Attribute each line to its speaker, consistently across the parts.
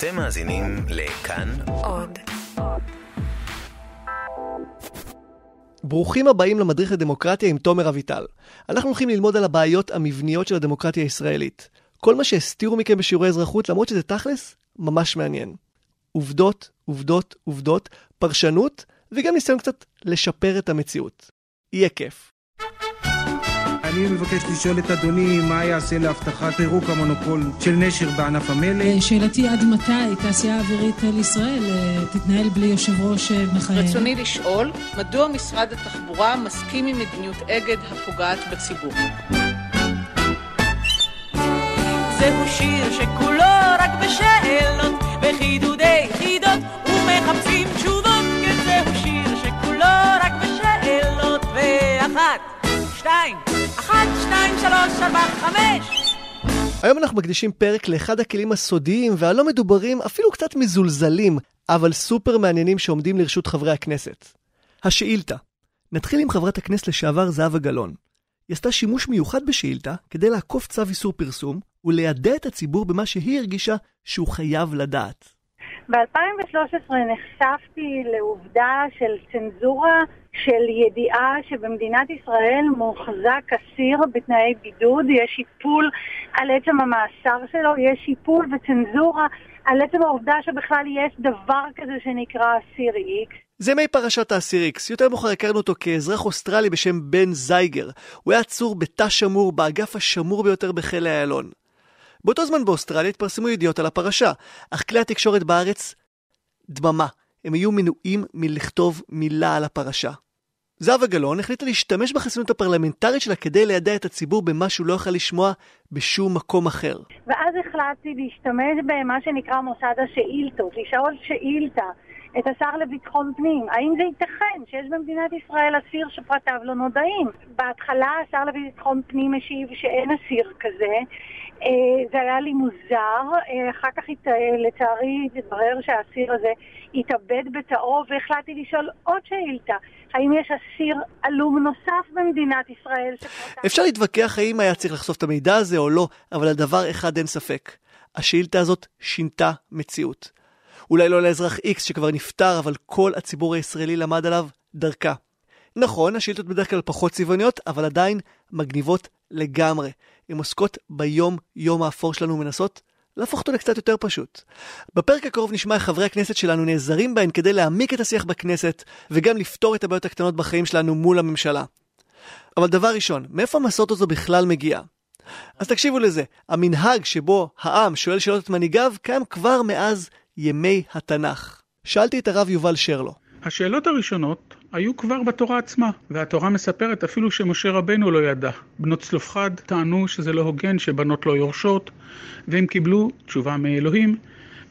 Speaker 1: אתם מאזינים לכאן עוד.
Speaker 2: ברוכים הבאים למדריך לדמוקרטיה עם תומר אביטל. אנחנו הולכים ללמוד על הבעיות המבניות של הדמוקרטיה הישראלית. כל מה שהסתירו מכם בשיעורי אזרחות, למרות שזה תכלס, ממש מעניין. עובדות, עובדות, עובדות, פרשנות, וגם ניסיון קצת לשפר את המציאות. יהיה כיף.
Speaker 3: אני מבקש לשאול את אדוני מה יעשה להבטחת פירוק המונופול של נשר בענף המלט.
Speaker 4: אה, שאלתי עד מתי תעשייה האווירית לישראל אה, תתנהל בלי יושב ראש אה, מכהן?
Speaker 5: רצוני לשאול, מדוע משרד התחבורה מסכים עם מדיניות אגד הפוגעת בציבור?
Speaker 6: זהו שיר שכולו רק בשאלות וחידודי חידות ומחפשים תשובות כן זהו שיר שכולו רק בשאלות ואחת, שתיים, אחת, שתיים, שלוש, ארבע, חמש
Speaker 2: היום אנחנו מקדישים פרק לאחד הכלים הסודיים והלא מדוברים, אפילו קצת מזולזלים, אבל סופר מעניינים שעומדים לרשות חברי הכנסת. השאילתה. נתחיל עם חברת הכנסת לשעבר זהבה גלאון. היא עשתה שימוש מיוחד בשאילתה כדי לעקוף צו איסור פרסום וליידע את הציבור במה שהיא הרגישה שהוא חייב לדעת.
Speaker 7: ב-2013 נחשפתי לעובדה של צנזורה של ידיעה שבמדינת ישראל מוחזק אסיר בתנאי בידוד, יש איפול על עצם המאסר שלו, יש איפול וצנזורה על עצם העובדה שבכלל יש דבר כזה שנקרא אסיר איקס.
Speaker 2: זה מי פרשת האסיר איקס. יותר מאוחר הכרנו אותו כאזרח אוסטרלי בשם בן זייגר. הוא היה עצור בתא שמור באגף השמור ביותר בחיל איילון. באותו זמן באוסטרליה התפרסמו ידיעות על הפרשה, אך כלי התקשורת בארץ, דממה. הם היו מנועים מלכתוב מילה על הפרשה. זהבה גלאון החליטה להשתמש בחסינות הפרלמנטרית שלה כדי לידע את הציבור במה שהוא לא יכול לשמוע בשום מקום אחר.
Speaker 7: ואז החלטתי להשתמש במה שנקרא מוסד השאילתות, לשאול שאילתה את השר לביטחון פנים, האם זה ייתכן שיש במדינת ישראל אסיר שפרטיו לא נודעים? בהתחלה השר לביטחון פנים השיב שאין אסיר כזה, זה היה לי מוזר, אה, אחר כך לצערי התברר שהאסיר הזה התאבד בתאו והחלטתי לשאול עוד שאילתה, האם יש אסיר עלום נוסף במדינת ישראל
Speaker 2: שפרטיו... אפשר להתווכח האם היה צריך לחשוף את המידע הזה או לא, אבל על דבר אחד אין ספק. השאילתה הזאת שינתה מציאות. אולי לא לאזרח X שכבר נפטר, אבל כל הציבור הישראלי למד עליו דרכה. נכון, השאילתות בדרך כלל פחות צבעוניות, אבל עדיין מגניבות לגמרי. הן עוסקות ביום-יום האפור שלנו ומנסות להפוך אותו לקצת יותר פשוט. בפרק הקרוב נשמע איך חברי הכנסת שלנו נעזרים בהן כדי להעמיק את השיח בכנסת, וגם לפתור את הבעיות הקטנות בחיים שלנו מול הממשלה. אבל דבר ראשון, מאיפה המסורת הזו בכלל מגיעה? אז תקשיבו לזה, המנהג שבו העם שואל שאלות את מנהיגיו קיים כבר מאז ימי התנ"ך. שאלתי את הרב יובל שרלו.
Speaker 8: השאלות הראשונות היו כבר בתורה עצמה, והתורה מספרת אפילו שמשה רבנו לא ידע. בנות צלופחד טענו שזה לא הוגן שבנות לא יורשות, והם קיבלו תשובה מאלוהים,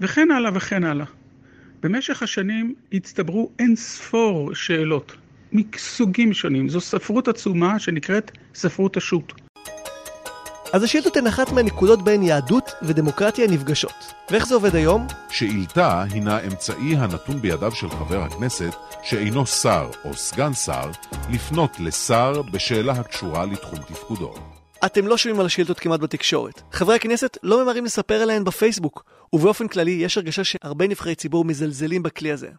Speaker 8: וכן הלאה וכן הלאה. במשך השנים הצטברו אין ספור שאלות, מסוגים שונים. זו ספרות עצומה שנקראת ספרות השו"ת.
Speaker 2: אז השאילתות הן אחת מהנקודות בהן יהדות ודמוקרטיה נפגשות. ואיך זה עובד היום?
Speaker 9: שאילתה הינה אמצעי הנתון בידיו של חבר הכנסת, שאינו שר או סגן שר, לפנות לשר בשאלה הקשורה לתחום תפקודו.
Speaker 2: אתם לא שומעים על השאילתות כמעט בתקשורת. חברי הכנסת לא ממהרים לספר עליהן בפייסבוק, ובאופן כללי יש הרגשה שהרבה נבחרי ציבור מזלזלים בכלי הזה.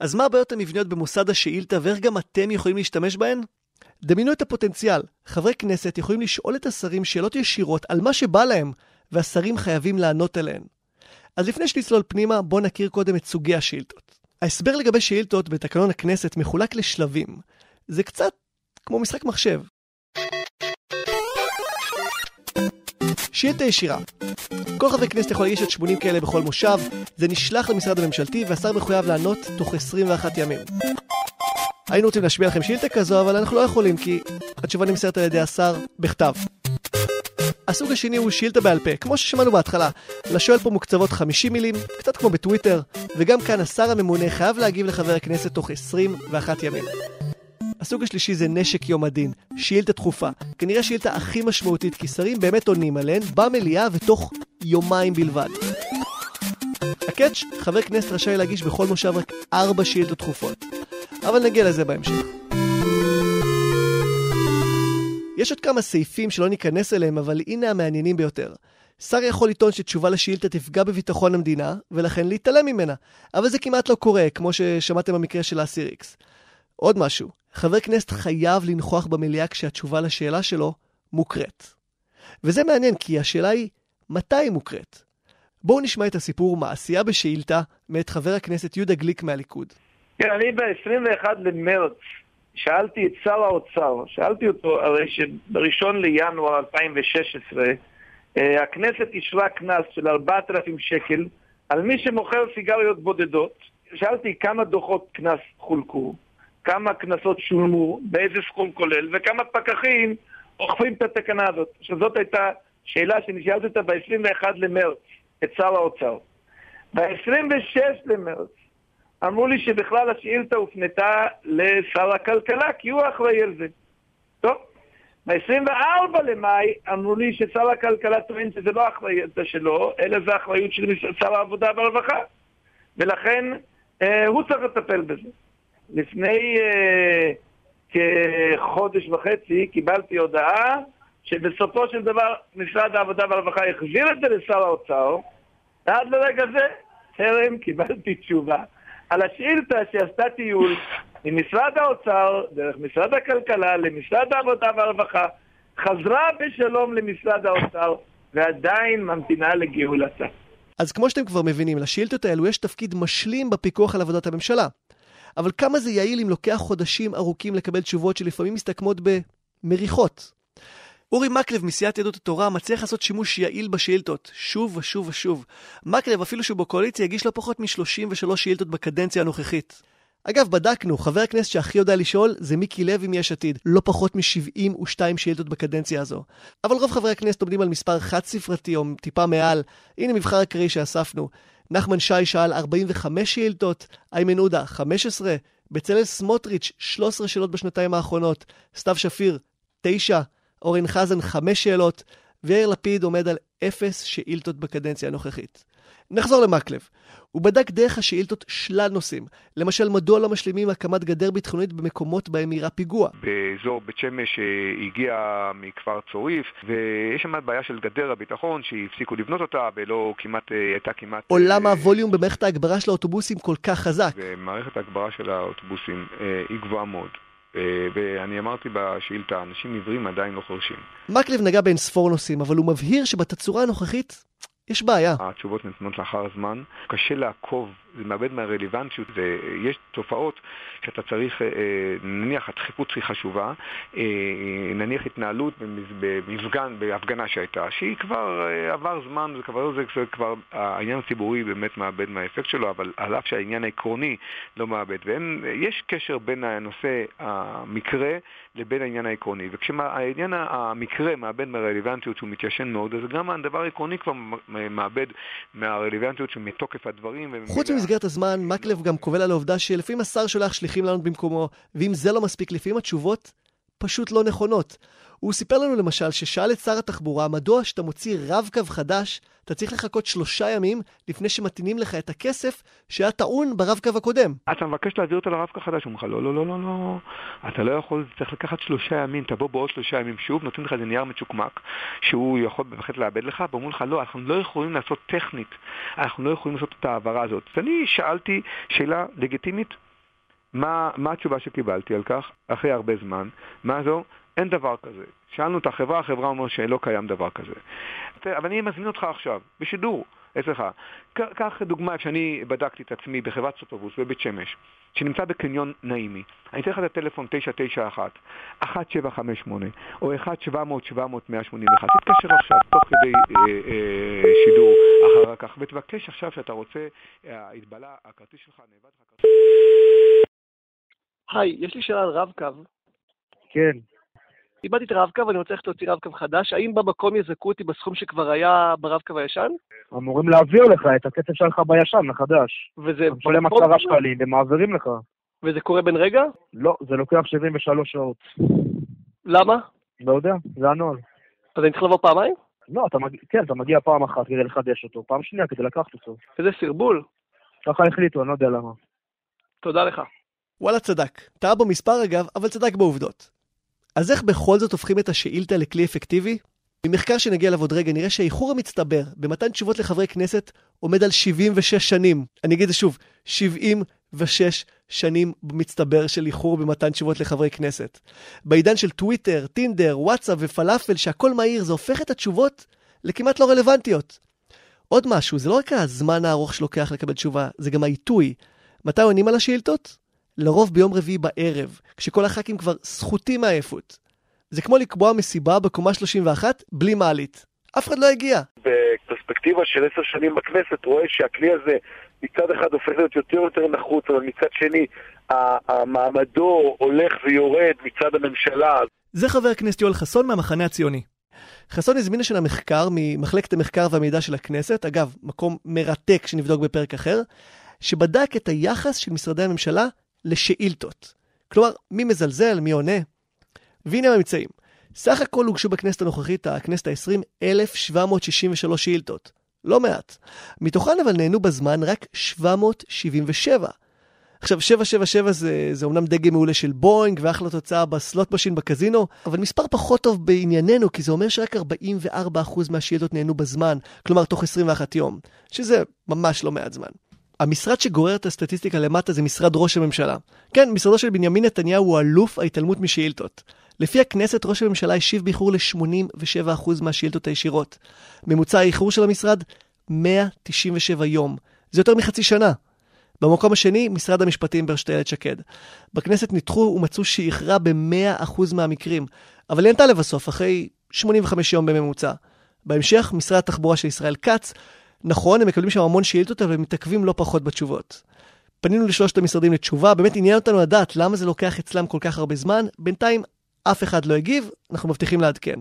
Speaker 2: אז מה הבעיות המבניות במוסד השאילתה ואיך גם אתם יכולים להשתמש בהן? דמיינו את הפוטנציאל. חברי כנסת יכולים לשאול את השרים שאלות ישירות על מה שבא להם, והשרים חייבים לענות עליהן. אז לפני שנצלול פנימה, בואו נכיר קודם את סוגי השאילתות. ההסבר לגבי שאילתות בתקנון הכנסת מחולק לשלבים. זה קצת כמו משחק מחשב. שאילתה ישירה. כל חבר כנסת יכול להגיש את 80 כאלה בכל מושב, זה נשלח למשרד הממשלתי והשר מחויב לענות תוך 21 ימים. היינו רוצים להשמיע לכם שאילתה כזו, אבל אנחנו לא יכולים כי התשובה נמסרת על ידי השר בכתב. הסוג השני הוא שאילתה בעל פה, כמו ששמענו בהתחלה. לשואל פה מוקצבות 50 מילים, קצת כמו בטוויטר, וגם כאן השר הממונה חייב להגיב לחבר הכנסת תוך 21 ימים. הסוג השלישי זה נשק יום הדין, שאילתה דחופה. כנראה שאילתה הכי משמעותית, כי שרים באמת עונים עליהן במליאה ותוך יומיים בלבד. הקאץ', חבר כנסת רשאי להגיש בכל מושב רק 4 שאילתות דחופות. אבל נגיע לזה בהמשך. יש עוד כמה סעיפים שלא ניכנס אליהם, אבל הנה המעניינים ביותר. שר יכול לטעון שתשובה לשאילתה תפגע בביטחון המדינה, ולכן להתעלם ממנה. אבל זה כמעט לא קורה, כמו ששמעתם במקרה של אסיר איקס. עוד משהו, חבר כנסת חייב לנכוח במליאה כשהתשובה לשאלה שלו מוקראת. וזה מעניין, כי השאלה היא, מתי היא מוקראת? בואו נשמע את הסיפור מעשייה בשאילתה מאת חבר הכנסת יהודה גליק מהליכוד.
Speaker 10: כן, אני ב-21 למרץ שאלתי את שר האוצר, שאלתי אותו, הרי שבראשון לינואר 2016 אה, הכנסת אישרה קנס של 4,000 שקל על מי שמוכר סיגריות בודדות. שאלתי כמה דוחות קנס חולקו, כמה קנסות שולמו, באיזה סכום כולל, וכמה פקחים אוכפים את התקנה הזאת. שזאת הייתה שאלה שנשאלתי אותה ב-21 למרץ את שר האוצר. ב-26 למרץ אמרו לי שבכלל השאילתה הופנתה לשר הכלכלה, כי הוא אחראי על זה. טוב, ב-24 למאי אמרו לי ששר הכלכלה טוען שזה לא אחריות שלו, אלא זה אחריות של שר העבודה והרווחה. ולכן אה, הוא צריך לטפל בזה. לפני אה, כחודש וחצי קיבלתי הודעה שבסופו של דבר משרד העבודה והרווחה החזיר את זה לשר האוצר, ועד לרגע זה טרם קיבלתי תשובה על השאילתה שעשתה טיול ממשרד האוצר, דרך משרד הכלכלה, למשרד העבודה והרווחה, חזרה בשלום למשרד האוצר, ועדיין ממתינה לגאולתה.
Speaker 2: אז כמו שאתם כבר מבינים, לשאילתות האלו יש תפקיד משלים בפיקוח על עבודת הממשלה. אבל כמה זה יעיל אם לוקח חודשים ארוכים לקבל תשובות שלפעמים מסתכמות במריחות? אורי מקלב מסיעת יהדות התורה מצליח לעשות שימוש יעיל בשאילתות, שוב ושוב ושוב. מקלב, אפילו שהוא בקואליציה, הגיש לא פחות מ-33 שאילתות בקדנציה הנוכחית. אגב, בדקנו, חבר הכנסת שהכי יודע לשאול זה מיקי לוי מיש עתיד. לא פחות מ-72 שאילתות בקדנציה הזו. אבל רוב חברי הכנסת עומדים על מספר חד ספרתי או טיפה מעל. הנה מבחר אקראי שאספנו. נחמן שי שאל 45 שאילתות, איימן עודה 15, בצלאל סמוטריץ' 13 שאלות בשנתיים האחרונות, סתיו שפיר 9, אורן חזן 5 שאלות, ויאיר לפיד עומד על 0 שאילתות בקדנציה הנוכחית. נחזור למקלב. הוא בדק דרך השאילתות שלל נושאים. למשל, מדוע לא משלימים הקמת גדר ביטחונית במקומות בהם אירע פיגוע?
Speaker 11: באזור בית שמש אה, הגיע מכפר צוריף, ויש שם בעיה של גדר הביטחון, שהפסיקו לבנות אותה, ולא כמעט, אה, הייתה כמעט...
Speaker 2: או למה אה, הווליום במערכת ההגברה של האוטובוסים כל כך חזק?
Speaker 11: ומערכת ההגברה של האוטובוסים היא גבוהה מאוד. ואני אמרתי בשאילתה, אנשים עיוורים עדיין לא חורשים.
Speaker 2: מקלב נגע בין ספור נושאים, אבל הוא מבהיר שבתצורה הנוכחית יש בעיה.
Speaker 11: התשובות ניתנות לאחר זמן, קשה לעקוב, זה מאבד מהרלוונטיות, ויש תופעות שאתה צריך, אה, אה, נניח הדחיפות היא חשובה, אה, נניח התנהלות במפגן, בהפגנה שהייתה, שהיא כבר עבר זמן, זה כבר, זה, כבר, העניין הציבורי באמת מאבד מהאפקט שלו, אבל על אף שהעניין העקרוני לא מאבד. ויש קשר בין הנושא, המקרה, לבין העניין העקרוני. וכשהעניין המקרה מאבד מהרלוונטיות שהוא מתיישן מאוד, אז גם הדבר העקרוני כבר מאבד מהרלוונטיות שמתוקף הדברים.
Speaker 2: חוץ ממסגרת הזמן, מקלב גם קובל על העובדה שלפעמים השר שולח שליחים לענות במקומו, ואם זה לא מספיק, לפעמים התשובות פשוט לא נכונות. הוא סיפר לנו למשל ששאל את שר התחבורה מדוע כשאתה מוציא רב-קו חדש, אתה צריך לחכות שלושה ימים לפני שמתאינים לך את הכסף שהיה טעון ברב-קו הקודם.
Speaker 11: אתה מבקש להעביר אותו לרב-קו חדש, הוא אומר לך לא, לא, לא, לא, לא, אתה לא יכול, צריך לקחת שלושה ימים, תבוא בעוד שלושה ימים שוב, נותנים לך איזה נייר מצ'וקמק, שהוא יכול בהחלט לאבד לך, ואומרים לך לא, אנחנו לא יכולים לעשות טכנית, אנחנו לא יכולים לעשות את ההעברה הזאת. ואני שאלתי שאלה לגיטימית, מה, מה התשובה שקיבלתי על כך, אחרי הרבה זמן? מה זו? אין דבר כזה. שאלנו את החברה, החברה אומרת שלא קיים דבר כזה. אבל אני מזמין אותך עכשיו, בשידור, אצלך. קח דוגמה שאני בדקתי את עצמי בחברת סוטובוס בבית שמש, שנמצא בקניון נעימי. אני אתן לך את הטלפון 991, 1758, או 1-700-700-181. תתקשר עכשיו, תוך כדי אה, אה, שידור אחר כך, ותבקש עכשיו שאתה רוצה, אה, התבלה, הכרטיס שלך, נאבד לך כרטיס.
Speaker 2: היי, יש לי שאלה על רב-קו.
Speaker 3: כן.
Speaker 2: איבדתי את הרב-קו ואני רוצה ללכת להוציא רב-קו חדש, האם במקום יזכו אותי בסכום שכבר היה ברב-קו הישן?
Speaker 3: אמורים להעביר לך את הכסף שלך בישן, מחדש.
Speaker 2: וזה...
Speaker 3: משלם עשרה שקלים ומעבירים לך.
Speaker 2: וזה קורה בן רגע?
Speaker 3: לא, זה לוקח 73 שעות.
Speaker 2: למה?
Speaker 3: לא יודע, זה הנוהל.
Speaker 2: אז אני צריך לבוא פעמיים?
Speaker 3: לא, אתה מגיע, כן, אתה מגיע פעם אחת כדי לחדש אותו, פעם שנייה כדי לקחת אותו.
Speaker 2: איזה סרבול.
Speaker 3: ככה החליטו, אני לא יודע למה.
Speaker 2: תודה לך. וואלה צדק. טעה במספר אגב, אבל צדק בעובדות. אז איך בכל זאת הופכים את השאילתה לכלי אפקטיבי? ממחקר שנגיע אליו עוד רגע, נראה שהאיחור המצטבר במתן תשובות לחברי כנסת עומד על 76 שנים. אני אגיד את זה שוב, 76 שנים במצטבר של איחור במתן תשובות לחברי כנסת. בעידן של טוויטר, טינדר, וואטסאפ ופלאפל, שהכל מהיר, זה הופך את התשובות לכמעט לא רלוונטיות. עוד משהו, זה לא רק הזמן הארוך שלוקח לקבל תשובה, זה גם העיתוי. מתי עונים על השאילתות? לרוב ביום רביעי בערב, כשכל הח"כים כבר סחוטים מעייפות. זה כמו לקבוע מסיבה בקומה 31 בלי מעלית. אף אחד לא הגיע.
Speaker 12: בפרספקטיבה של עשר שנים בכנסת רואה שהכלי הזה מצד אחד הופך להיות יותר ויותר נחוץ, אבל מצד שני המעמדו הולך ויורד מצד הממשלה.
Speaker 2: זה חבר הכנסת יואל חסון מהמחנה הציוני. חסון, הזמין השנה מחקר ממחלקת המחקר והמידע של הכנסת, אגב, מקום מרתק שנבדוק בפרק אחר, שבדק את היחס של משרדי הממשלה לשאילתות. כלומר, מי מזלזל, מי עונה. והנה הממצאים. סך הכל הוגשו בכנסת הנוכחית, הכנסת ה-20, 1,763 שאילתות. לא מעט. מתוכן אבל נענו בזמן רק 777. עכשיו, 777 זה, זה אומנם דגם מעולה של בואינג ואחלה תוצאה ב slot machine בקזינו, אבל מספר פחות טוב בענייננו, כי זה אומר שרק 44% מהשאילתות נהנו בזמן, כלומר תוך 21 יום, שזה ממש לא מעט זמן. המשרד שגורר את הסטטיסטיקה למטה זה משרד ראש הממשלה. כן, משרדו של בנימין נתניהו הוא אלוף ההתעלמות משאילתות. לפי הכנסת, ראש הממשלה השיב באיחור ל-87% מהשאילתות הישירות. ממוצע האיחור של המשרד, 197 יום. זה יותר מחצי שנה. במקום השני, משרד המשפטים בראשות איילת שקד. בכנסת ניתחו ומצאו שאיחרה ב-100% מהמקרים, אבל היא ענתה לבסוף, אחרי 85 יום בממוצע. בהמשך, משרד התחבורה של ישראל כץ, נכון, הם מקבלים שם המון שאילתות, אבל הם מתעכבים לא פחות בתשובות. פנינו לשלושת המשרדים לתשובה, באמת עניין אותנו לדעת למה זה לוקח אצלם כל כך הרבה זמן. בינתיים אף אחד לא הגיב, אנחנו מבטיחים לעדכן.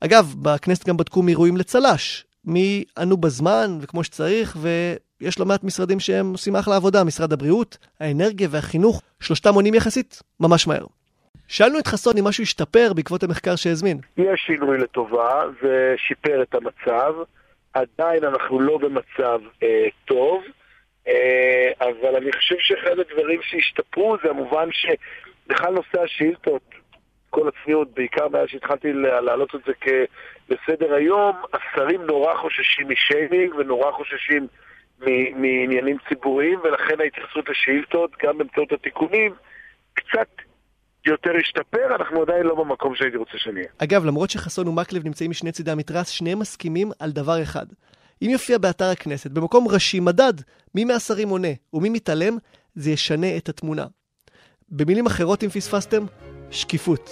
Speaker 2: אגב, בכנסת גם בדקו מאירועים לצל"ש, מי ענו בזמן וכמו שצריך, ויש לא מעט משרדים שהם עושים אחלה עבודה, משרד הבריאות, האנרגיה והחינוך, שלושתם עונים יחסית ממש מהר. שאלנו את חסון אם משהו השתפר בעקבות המחקר שהזמין.
Speaker 12: יש שינוי לטובה, זה שיפר את המצב. עדיין אנחנו לא במצב אה, טוב, אה, אבל אני חושב שאחד הדברים שהשתפרו זה המובן שבכלל נושא השאילתות כל הצניעות, בעיקר מאז שהתחלתי להעלות את זה בסדר היום, השרים נורא חוששים משיימינג ונורא חוששים מעניינים ציבוריים, ולכן ההתייחסות לשאילתות, גם באמצעות התיקונים, קצת יותר השתפר, אנחנו עדיין לא במקום שהייתי רוצה שנהיה.
Speaker 2: אגב, למרות שחסון ומקלב נמצאים משני צידי המתרס, שניהם מסכימים על דבר אחד. אם יופיע באתר הכנסת, במקום ראשי מדד, מי מהשרים עונה ומי מתעלם, זה ישנה את התמונה. במילים אחרות, אם פספסתם, שקיפות.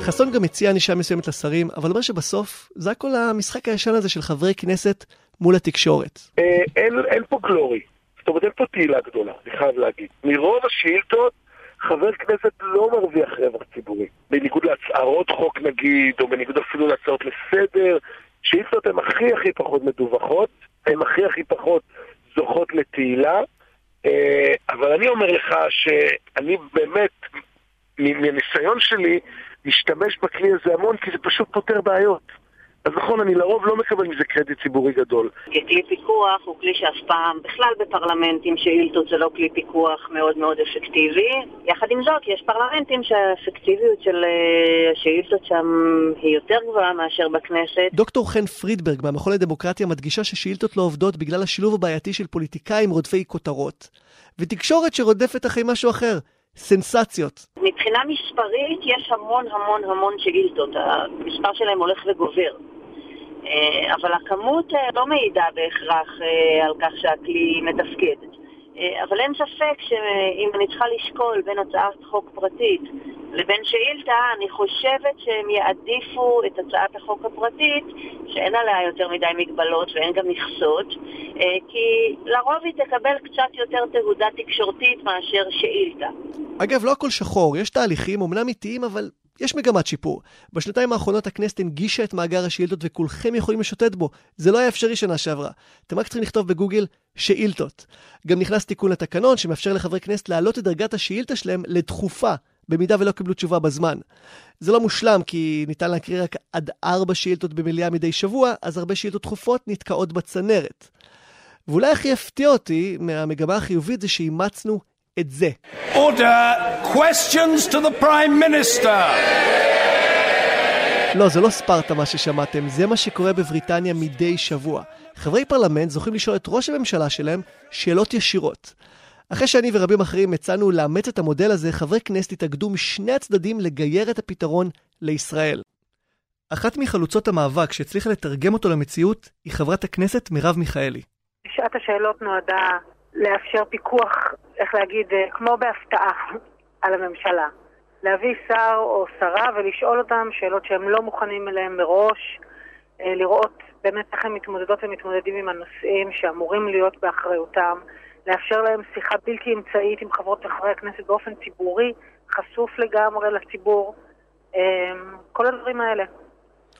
Speaker 2: חסון גם הציע ענישה מסוימת לשרים, אבל אומר שבסוף זה הכל המשחק הישן הזה של חברי כנסת מול התקשורת.
Speaker 12: אה, אין, פה גלורי. זאת אומרת, אין פה תהילה גדולה, אני חייב להגיד. מרוב השאילתות, חבר כנסת לא מרוויח רווח ציבורי. בניגוד להצהרות חוק נגיד, או בניגוד אפילו להצעות לסדר, שאילתות הן הכי הכי פחות מדווחות, הן הכי הכי פחות זוכות לתהילה. אה, אבל אני אומר לך שאני באמת, מניסיון שלי, משתמש בכלי הזה המון כי זה פשוט פותר בעיות. אז נכון, אני לרוב לא מקבל מזה קרדיט ציבורי גדול.
Speaker 13: כלי פיקוח הוא כלי שאף פעם, בכלל בפרלמנטים שאילתות זה לא כלי פיקוח מאוד מאוד אפקטיבי. יחד עם זאת, יש פרלמנטים שהאפקטיביות של אה, השאילתות שם היא יותר גבוהה מאשר בכנסת.
Speaker 2: דוקטור חן פרידברג מהמכון לדמוקרטיה מדגישה ששאילתות לא עובדות בגלל השילוב הבעייתי של פוליטיקאים רודפי כותרות, ותקשורת שרודפת אחרי משהו אחר. סנסציות.
Speaker 13: מבחינה מספרית יש המון המון המון שאילתות, המספר שלהם הולך וגובר. אה, אבל הכמות אה, לא מעידה בהכרח אה, על כך שהכלי מתפקד. אבל אין ספק שאם אני צריכה לשקול בין הצעת חוק פרטית לבין שאילתה, אני חושבת שהם יעדיפו את הצעת החוק הפרטית, שאין עליה יותר מדי מגבלות ואין גם מכסות, כי לרוב היא תקבל קצת יותר תהודה תקשורתית מאשר שאילתה.
Speaker 2: אגב, לא הכל שחור, יש תהליכים, אמנם איטיים, אבל יש מגמת שיפור. בשנתיים האחרונות הכנסת הנגישה את מאגר השאילתות וכולכם יכולים לשוטט בו. זה לא היה אפשרי שנה שעברה. אתם רק צריכים לכתוב בגוגל שאילתות. גם נכנס תיקון לתקנון שמאפשר לחברי כנסת להעלות את דרגת השאילתה שלהם לדחופה, במידה ולא קיבלו תשובה בזמן. זה לא מושלם כי ניתן להקריא רק עד ארבע שאילתות במליאה מדי שבוע, אז הרבה שאילתות דחופות נתקעות בצנרת. ואולי הכי יפתיע אותי מהמגמה החיובית זה שאימצנו את זה.
Speaker 14: Order questions to the Prime Minister.
Speaker 2: לא, זה לא ספרטה מה ששמעתם, זה מה שקורה בבריטניה מדי שבוע. חברי פרלמנט זוכים לשאול את ראש הממשלה שלהם שאלות ישירות. אחרי שאני ורבים אחרים הצענו לאמץ את המודל הזה, חברי כנסת התאגדו משני הצדדים לגייר את הפתרון לישראל. אחת מחלוצות המאבק שהצליחה לתרגם אותו למציאות היא חברת הכנסת מרב מיכאלי.
Speaker 7: שעת השאלות נועדה לאפשר פיקוח, איך להגיד, אה, כמו בהפתעה על הממשלה. להביא שר או שרה ולשאול אותם שאלות שהם לא מוכנים אליהם מראש, אה, לראות באמת איך הם מתמודדות ומתמודדים עם הנושאים שאמורים להיות באחריותם, לאפשר להם שיחה בלתי אמצעית עם חברות וחברי הכנסת באופן ציבורי, חשוף לגמרי לציבור, אה, כל הדברים האלה.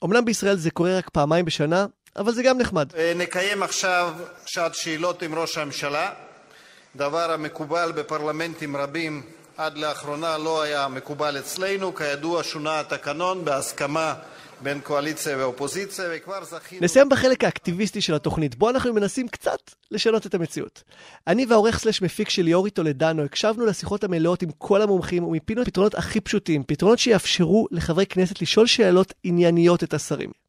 Speaker 2: אמנם בישראל זה קורה רק פעמיים בשנה, אבל זה גם נחמד.
Speaker 15: נקיים עכשיו שעת שאלות עם ראש הממשלה, דבר המקובל בפרלמנטים רבים עד לאחרונה לא היה מקובל אצלנו. כידוע שונה התקנון בהסכמה בין קואליציה ואופוזיציה, וכבר זכינו...
Speaker 2: נסיים בחלק האקטיביסטי של התוכנית, בו אנחנו מנסים קצת לשנות את המציאות. אני והעורך סלש מפיק של ליאורי טולדנו הקשבנו לשיחות המלאות עם כל המומחים ומיפינו פתרונות הכי פשוטים, פתרונות שיאפשרו לחברי כנסת לשאול שאלות ענייניות את השרים.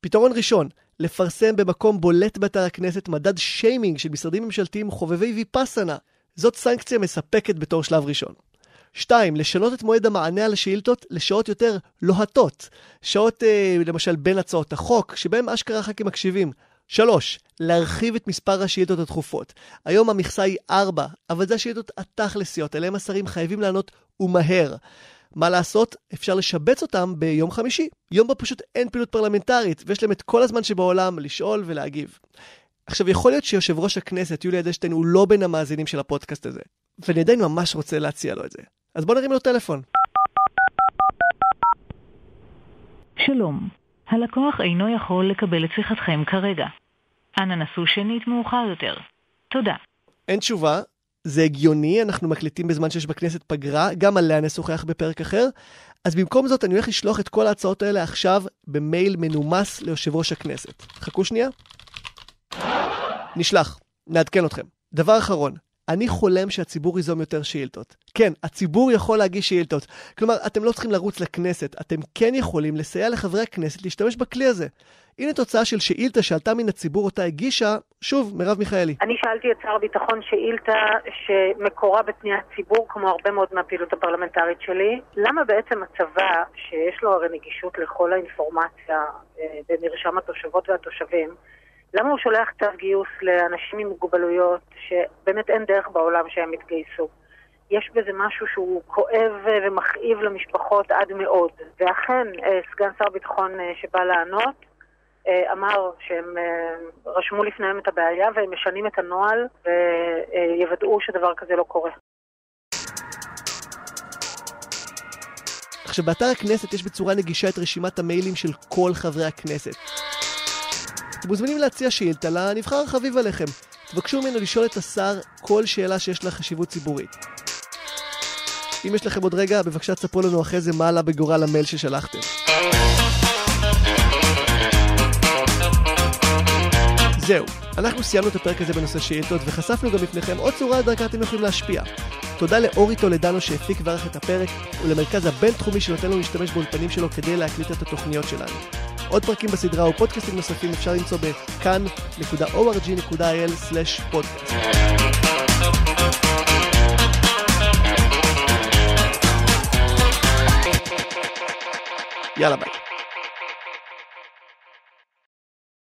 Speaker 2: פתרון ראשון, לפרסם במקום בולט באתר הכנסת מדד שיימינג של משרדים ממשלתיים חובבי ויפאסנה. זאת סנקציה מספקת בתור שלב ראשון. 2. לשנות את מועד המענה על השאילתות לשעות יותר לוהטות. שעות, אה, למשל, בין הצעות החוק, שבהם אשכרה ח"כים מקשיבים. 3. להרחיב את מספר השאילתות הדחופות. היום המכסה היא 4, אבל זה השאילתות התכלסיות, עליהם השרים חייבים לענות ומהר. מה לעשות? אפשר לשבץ אותם ביום חמישי. יום בו פשוט אין פעילות פרלמנטרית, ויש להם את כל הזמן שבעולם לשאול ולהגיב. עכשיו, יכול להיות שיושב ראש הכנסת, יולי אדלשטיין, הוא לא בין המאזינים של הפודקאסט הזה, ואני עדיין ממש רוצה להציע לו את זה. אז בוא נרים לו טלפון.
Speaker 16: שלום, הלקוח אינו יכול לקבל את שיחתכם כרגע. אנא נסו שנית מאוחר יותר. תודה.
Speaker 2: אין תשובה, זה הגיוני, אנחנו מקליטים בזמן שיש בכנסת פגרה, גם עליה נשוחח בפרק אחר. אז במקום זאת אני הולך לשלוח את כל ההצעות האלה עכשיו במייל מנומס ליושב ראש הכנסת. חכו שנייה. נשלח, נעדכן אתכם. דבר אחרון, אני חולם שהציבור ייזום יותר שאילתות. כן, הציבור יכול להגיש שאילתות. כלומר, אתם לא צריכים לרוץ לכנסת, אתם כן יכולים לסייע לחברי הכנסת להשתמש בכלי הזה. הנה תוצאה של שאילתה שעלתה מן הציבור אותה הגישה, שוב, מרב מיכאלי.
Speaker 7: אני שאלתי את שר הביטחון שאילתה שמקורה בפניית ציבור, כמו הרבה מאוד מהפעילות הפרלמנטרית שלי. למה בעצם הצבא, שיש לו הרי נגישות לכל האינפורמציה אה, במרשם התושבות והתושבים, למה הוא שולח צו גיוס לאנשים עם מוגבלויות שבאמת אין דרך בעולם שהם יתגייסו? יש בזה משהו שהוא כואב ומכאיב למשפחות עד מאוד. ואכן, אה, סגן שר ביטחון אה, שבא לענות, אה, אמר שהם רשמו לפניהם את הבעיה והם משנים את הנוהל ויוודאו שדבר כזה לא קורה.
Speaker 2: עכשיו, באתר הכנסת יש בצורה נגישה את רשימת המיילים של כל חברי הכנסת. אתם מוזמנים להציע שאילתה לנבחר החביב עליכם. תבקשו ממנו לשאול את השר כל שאלה שיש לה חשיבות ציבורית. אם יש לכם עוד רגע, בבקשה תספרו לנו אחרי זה מה עלה בגורל המייל ששלחתם. זהו, אנחנו סיימנו את הפרק הזה בנושא שאילתות וחשפנו גם בפניכם עוד צורה דרכה אתם יכולים להשפיע. תודה לאורי טולדנו שהפיק וערך את הפרק ולמרכז הבינתחומי שנותן לנו להשתמש באולפנים שלו כדי להקליט את התוכניות שלנו. עוד פרקים בסדרה ופודקאסטים נוספים אפשר למצוא בכאן.org.il/פודקאסט. יאללה ביי.